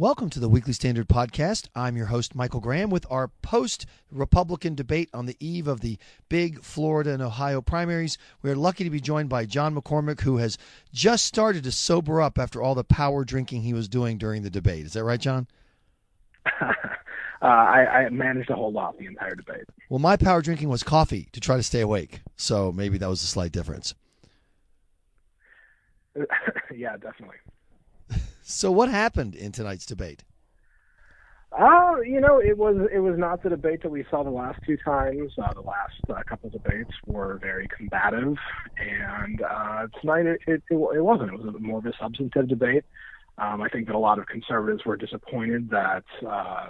Welcome to the Weekly Standard Podcast. I'm your host, Michael Graham, with our post Republican debate on the eve of the big Florida and Ohio primaries. We're lucky to be joined by John McCormack, who has just started to sober up after all the power drinking he was doing during the debate. Is that right, John? uh, I, I, managed to hold off the entire debate. Well, my power drinking was coffee to try to stay awake. So maybe that was a slight difference. yeah, definitely. So, what happened in tonight's debate? Uh, you know, it was it was not the debate that we saw the last two times. Uh, the last uh, couple debates were very combative, and uh, tonight it, it, it, wasn't. It was a, more of a substantive debate. Um, I think that a lot of conservatives were disappointed that uh,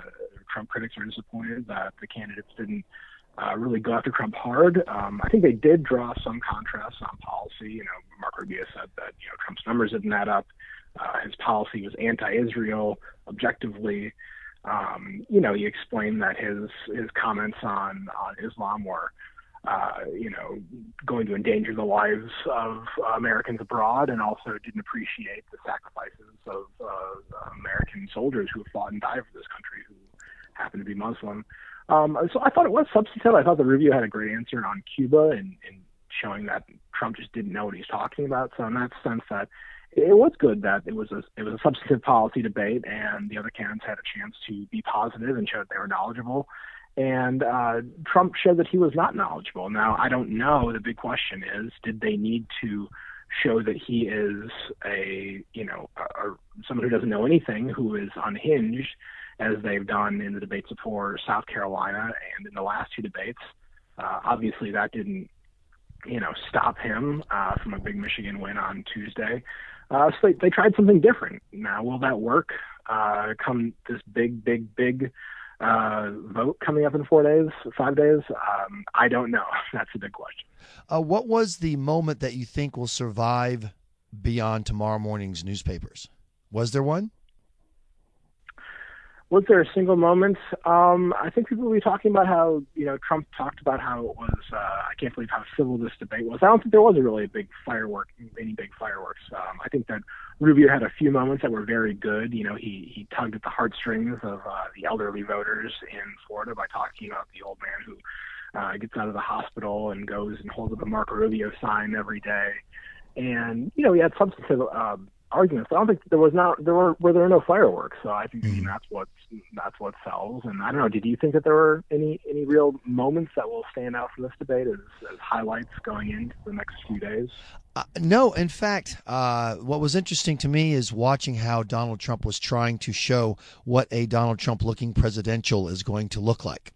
Trump critics are disappointed that the candidates didn't uh, really go after Trump hard. Um, I think they did draw some contrasts on policy. You know, Marco Rubio said that you know Trump's numbers didn't add up. Uh, his policy was anti-Israel objectively. Um, you know, he explained that his his comments on on Islam were, uh, you know, going to endanger the lives of Americans abroad, and also didn't appreciate the sacrifices of uh, American soldiers who have fought and died for this country, who happen to be Muslim. Um, so I thought it was substantive. I thought the review had a great answer on Cuba and, and showing that Trump just didn't know what he's talking about. So in that sense, that it was good that it was a it was a substantive policy debate, and the other candidates had a chance to be positive and show that they were knowledgeable. And uh, Trump showed that he was not knowledgeable. Now, I don't know. The big question is, did they need to show that he is a you know a, a, someone who doesn't know anything, who is unhinged, as they've done in the debates before South Carolina and in the last two debates? Uh, obviously, that didn't you know stop him uh, from a big Michigan win on Tuesday. Uh, so they, they tried something different. Now, will that work? Uh, come this big, big, big uh, vote coming up in four days, five days? Um, I don't know. That's a big question. Uh, what was the moment that you think will survive beyond tomorrow morning's newspapers? Was there one? Was there a single moment? Um, I think people will be talking about how you know Trump talked about how it was. Uh, I can't believe how civil this debate was. I don't think there was a really a big firework, any big fireworks. Um, I think that Rubio had a few moments that were very good. You know, he he tugged at the heartstrings of uh, the elderly voters in Florida by talking about the old man who uh, gets out of the hospital and goes and holds up a Marco Rubio sign every day. And you know, he had substantive. Uh, arguments. I don't think there was not there were were there no fireworks. So I think mm-hmm. that's what that's what sells. And I don't know. Did you think that there were any any real moments that will stand out from this debate as, as highlights going into the next few days? Uh, no, in fact, uh, what was interesting to me is watching how Donald Trump was trying to show what a Donald Trump looking presidential is going to look like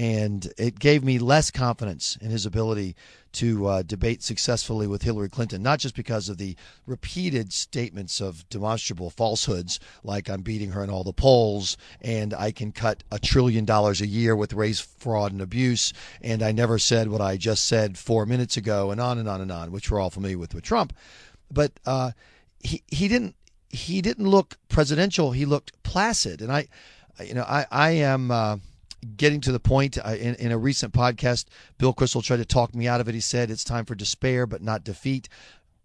and it gave me less confidence in his ability to uh, debate successfully with Hillary Clinton, not just because of the repeated statements of demonstrable falsehoods, like I'm beating her in all the polls, and I can cut a trillion dollars a year with race, fraud, and abuse, and I never said what I just said four minutes ago, and on and on and on, which we're all familiar with with Trump. But uh, he he didn't he didn't look presidential. He looked placid, and I, you know, I I am. Uh, getting to the point. Uh, in, in a recent podcast, Bill Kristol tried to talk me out of it. He said it's time for despair, but not defeat.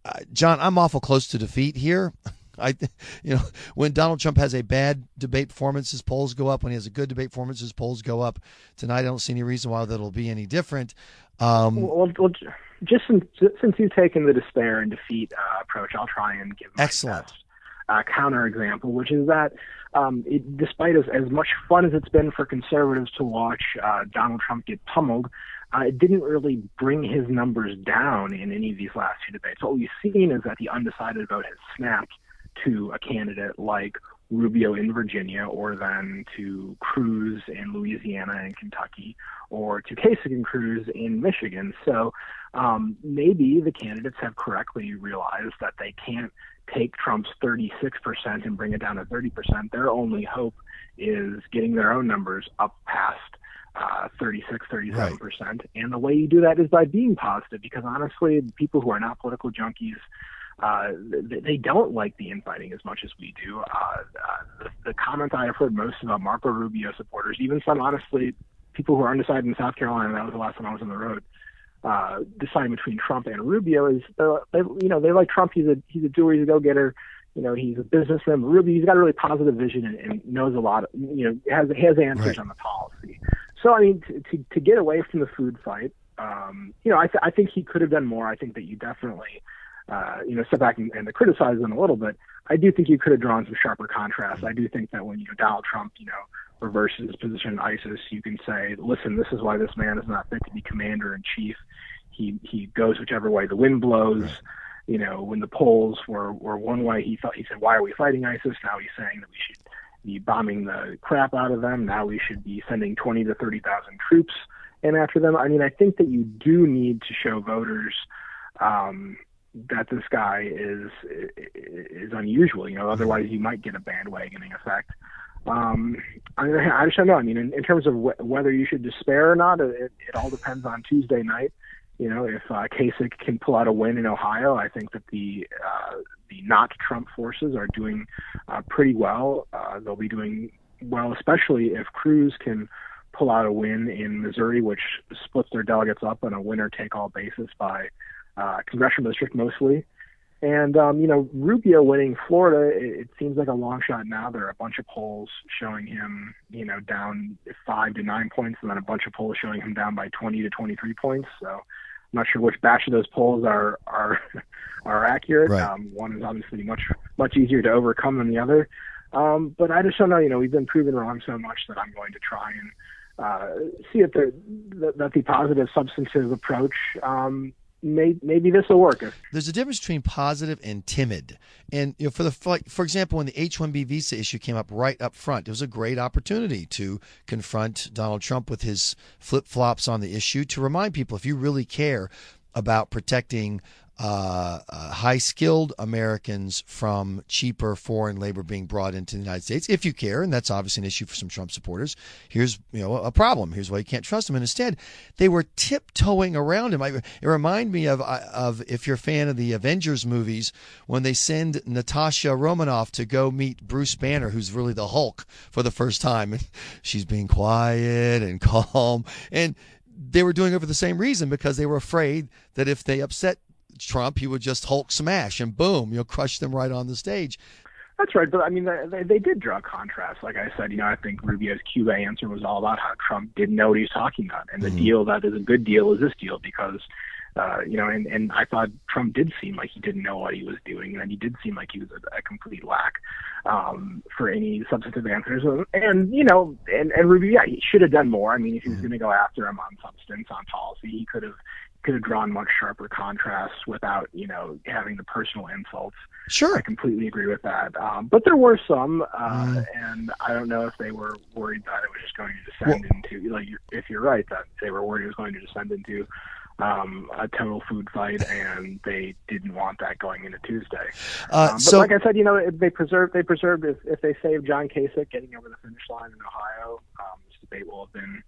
Uh, John, I'm awful close to defeat here. I, you know, when Donald Trump has a bad debate performance, his polls go up. When he has a good debate performance, his polls go up. Tonight, I don't see any reason why that'll be any different. Um, well, well, just since, since you've taken the despair and defeat uh, approach, I'll try and give excellent best, uh, counter example, which is that um, it, despite as, as much fun as it's been for conservatives to watch uh, Donald Trump get pummeled, uh, it didn't really bring his numbers down in any of these last two debates. What we've seen is that the undecided vote has snapped to a candidate like Rubio in Virginia, or then to Cruz in Louisiana and Kentucky, or to Kasich and Cruz in Michigan. So um, maybe the candidates have correctly realized that they can't take Trump's 36% and bring it down to 30%. Their only hope is getting their own numbers up past uh, 36, 37%. Right. And the way you do that is by being positive, because honestly, people who are not political junkies, uh, they don't like the infighting as much as we do. Uh, uh, the, the comments I have heard most about Marco Rubio supporters, even some honestly people who are undecided in South Carolina, that was the last time I was on the road, uh, deciding between Trump and Rubio is they, you know they like Trump. He's a he's a doer. He's a go getter. you know, he's a businessman. Rubio he's got a really positive vision and, and knows a lot. Of, you know, has has answers Right. on the policy. So I mean, to, to to get away from the food fight, um, you know, I th- I think he could have done more. I think that you definitely, uh, you know, step back and, and criticize them a little bit. I do think you could have drawn some sharper contrast. I do think that when you know Donald Trump, you know, reverses his position in ISIS, you can say, listen, this is why this man is not fit to be commander in chief. He he goes whichever way the wind blows. You know, when the polls were were one way, he thought he said, why are we fighting ISIS? Now he's saying that we should be bombing the crap out of them. Now we should be sending twenty to thirty thousand troops in after them. I mean, I think that you do need to show voters um, that this guy is is unusual. You know, otherwise you might get a bandwagoning effect. Um, I, I just don't know. I mean, in, in terms of wh- whether you should despair or not, it, it all depends on Tuesday night. You know, if uh, Kasich can pull out a win in Ohio, I think that the uh, the not Trump forces are doing uh, pretty well. Uh, they'll be doing well, especially if Cruz can pull out a win in Missouri, which splits their delegates up on a winner-take-all basis by uh, congressional district mostly. And um, you know, Rubio winning Florida, it, it seems like a long shot now. There are a bunch of polls showing him, you know, down five to nine points, and then a bunch of polls showing him down by 20 to 23 points. So I'm not sure which batch of those polls are are are accurate. Right. Um, one is obviously much much easier to overcome than the other. Um, but I just don't know. You know, we've been proven wrong so much that I'm going to try and uh, see if the, that, that the positive, substantive approach um, may, maybe this will work. There's a difference between positive and timid. And you know, for the for example, when the H-1B visa issue came up right up front, it was a great opportunity to confront Donald Trump with his flip-flops on the issue to remind people if you really care about protecting uh, uh, high skilled Americans from cheaper foreign labor being brought into the United States. If you care, and that's obviously an issue for some Trump supporters, here's you know a problem. Here's why you can't trust him. And instead, they were tiptoeing around him. I, it reminded me of of if you're a fan of the Avengers movies when they send Natasha Romanoff to go meet Bruce Banner, who's really the Hulk for the first time, and she's being quiet and calm and. They were doing it for the same reason because they were afraid that if they upset Trump, he would just Hulk smash and boom, you know, crush them right on the stage. That's right, but I mean, they, they did draw contrast. Like I said, you know, I think Rubio's Cuba answer was all about how Trump didn't know what he was talking about, and the Mhm. deal that is a good deal is this deal because, uh, you know, and and I thought Trump did seem like he didn't know what he was doing, and he did seem like he was a, a complete lack um, for any substantive answers. And you know, and and Rubio, yeah, he should have done more. I mean, if he was going to go after him on substance, on policy, he could have could have drawn much sharper contrasts without, you know, having the personal insults. Sure. I completely agree with that. Um, but there were some, uh, Mm. and I don't know if they were worried that it was just going to descend into, like, if you're right, that they were worried it was going to descend into um, a total food fight, and they didn't want that going into Tuesday. Uh, Um, but so like I said, you know, if they preserved, they preserved. If, if they saved John Kasich getting over the finish line in Ohio, um, this debate will have been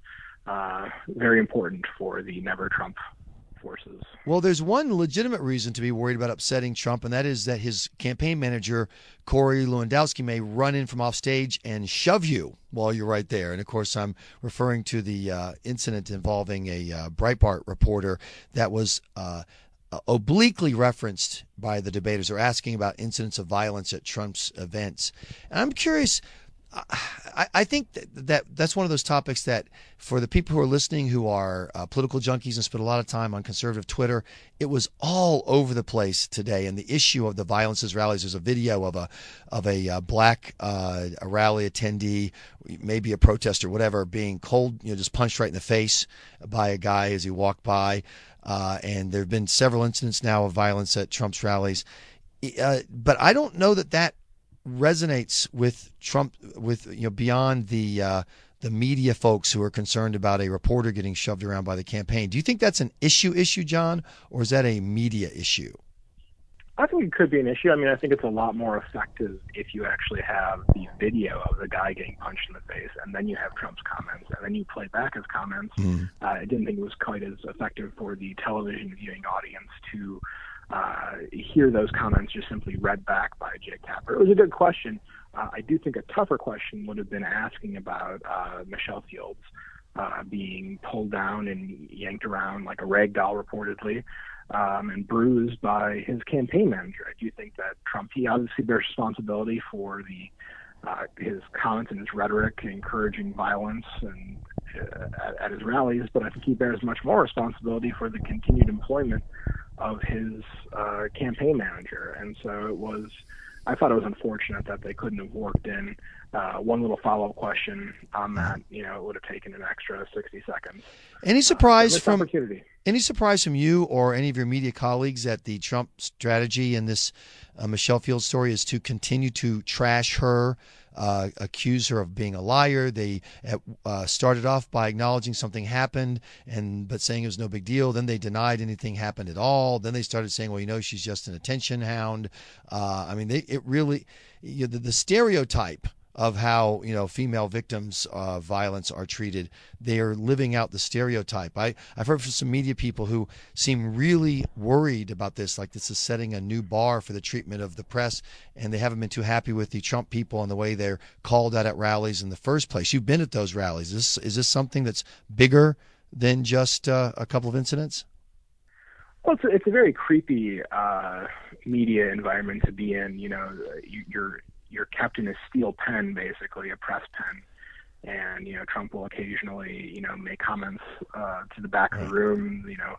uh, very important for the never Trump forces. Well, there's one legitimate reason to be worried about upsetting Trump, and that is that his campaign manager, Corey Lewandowski, may run in from off stage and shove you while you're right there. And of course, I'm referring to the uh, incident involving a uh, Breitbart reporter that was. Uh, obliquely referenced by the debaters or asking about incidents of violence at Trump's events. And I'm curious, I, think that, that that's one of those topics that for the people who are listening who are uh, political junkies and spend a lot of time on conservative Twitter, it was all over the place today. And the issue of the violence violences rallies, there's a video of a of a uh, black uh, a rally attendee, maybe a protester, whatever, being cold, you know, just punched right in the face by a guy as he walked by. Uh, and there have been several incidents now of violence at Trump's rallies. Uh, but I don't know that that resonates with Trump, with you know beyond the uh, the media folks who are concerned about a reporter getting shoved around by the campaign. Do you think that's an issue issue, John, or is that a media issue? I think it could be an issue. I mean, I think it's a lot more effective if you actually have the video of the guy getting punched in the face, and then you have Trump's comments, and then you play back his comments. Mm. Uh, I didn't think it was quite as effective for the television viewing audience to uh, hear those comments just simply read back by Jake Tapper. It was a good question. Uh, I do think a tougher question would have been asking about uh, Michelle Fields uh, being pulled down and yanked around like a rag doll, reportedly. um, and bruised by his campaign manager. I do think that Trump, he obviously bears responsibility for the uh, his comments and his rhetoric encouraging violence and uh, at, at his rallies, but I think he bears much more responsibility for the continued employment of his uh, campaign manager. And so it was, I thought it was unfortunate that they couldn't have worked in uh, one little follow up question on that. You know, it would have taken an extra 60 seconds. Any surprise uh, from any surprise from you or any of your media colleagues that the Trump strategy in this uh, Michelle Fields story is to continue to trash her uh, accuse her of being a liar. They uh, started off by acknowledging something happened and but saying it was no big deal. Then they denied anything happened at all. Then they started saying, well, you know, she's just an attention hound. Uh, I mean, they, it really you know, the, the stereotype of how you know female victims of violence are treated. They are living out the stereotype. I, I've heard from some media people who seem really worried about this, like this is setting a new bar for the treatment of the press, and they haven't been too happy with the Trump people and the way they're called out at rallies in the first place. You've been at those rallies. Is this, is this something that's bigger than just uh, a couple of incidents? Well, it's a, it's a very creepy uh, media environment to be in. You know, you, you're you're kept in a steel pen, basically a press pen. And you know, Trump will occasionally, you know, make comments uh, to the back of the room. You know,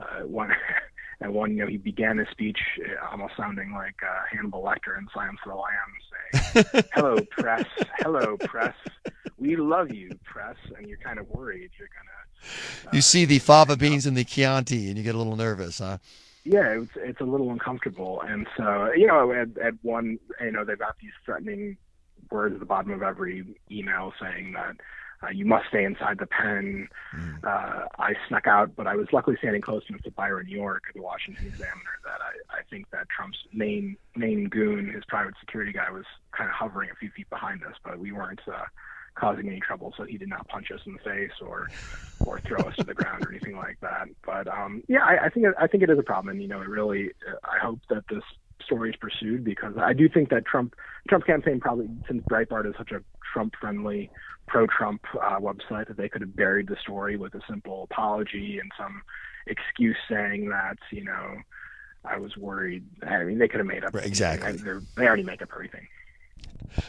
uh, one and one, you know, he began his speech uh, almost sounding like uh, Hannibal Lecter in Silence of the Lambs, saying, "Hello, press. Hello, press. We love you, press." And you're kind of worried you're gonna. Uh, you see the fava beans and the Chianti, and you get a little nervous, huh? Yeah, it's it's a little uncomfortable. And so, you know, at, at one, you know, they've got these threatening words at the bottom of every email saying that uh, you must stay inside the pen. Mm. Uh, I snuck out, but I was luckily standing close enough to Byron York at the Washington Examiner that I, I think that Trump's main main goon, his private security guy, was kind of hovering a few feet behind us, but we weren't. Uh, causing any trouble, so he did not punch us in the face or or throw us to the ground or anything like that. But um, yeah, I, I think I think it is a problem, and you know, it really. I hope that this story is pursued because I do think that Trump Trump campaign probably since Breitbart is such a Trump friendly pro-Trump uh, website that they could have buried the story with a simple apology and some excuse saying that you know I was worried. I mean, they could have made up exactly. They already make up everything.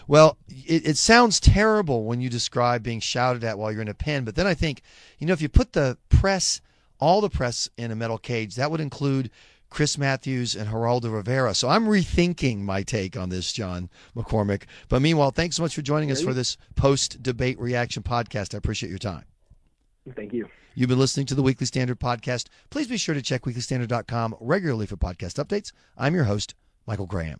Well, it, it sounds terrible when you describe being shouted at while you're in a pen, but then I think, you know, if you put the press, all the press in a metal cage, that would include Chris Matthews and Geraldo Rivera. So I'm rethinking my take on this, John McCormack. But meanwhile, thanks so much for joining us for this post debate reaction podcast. I appreciate your time. Thank you. You've been listening to the Weekly Standard podcast. Please be sure to check weeklystandard.com regularly for podcast updates. I'm your host, Michael Graham.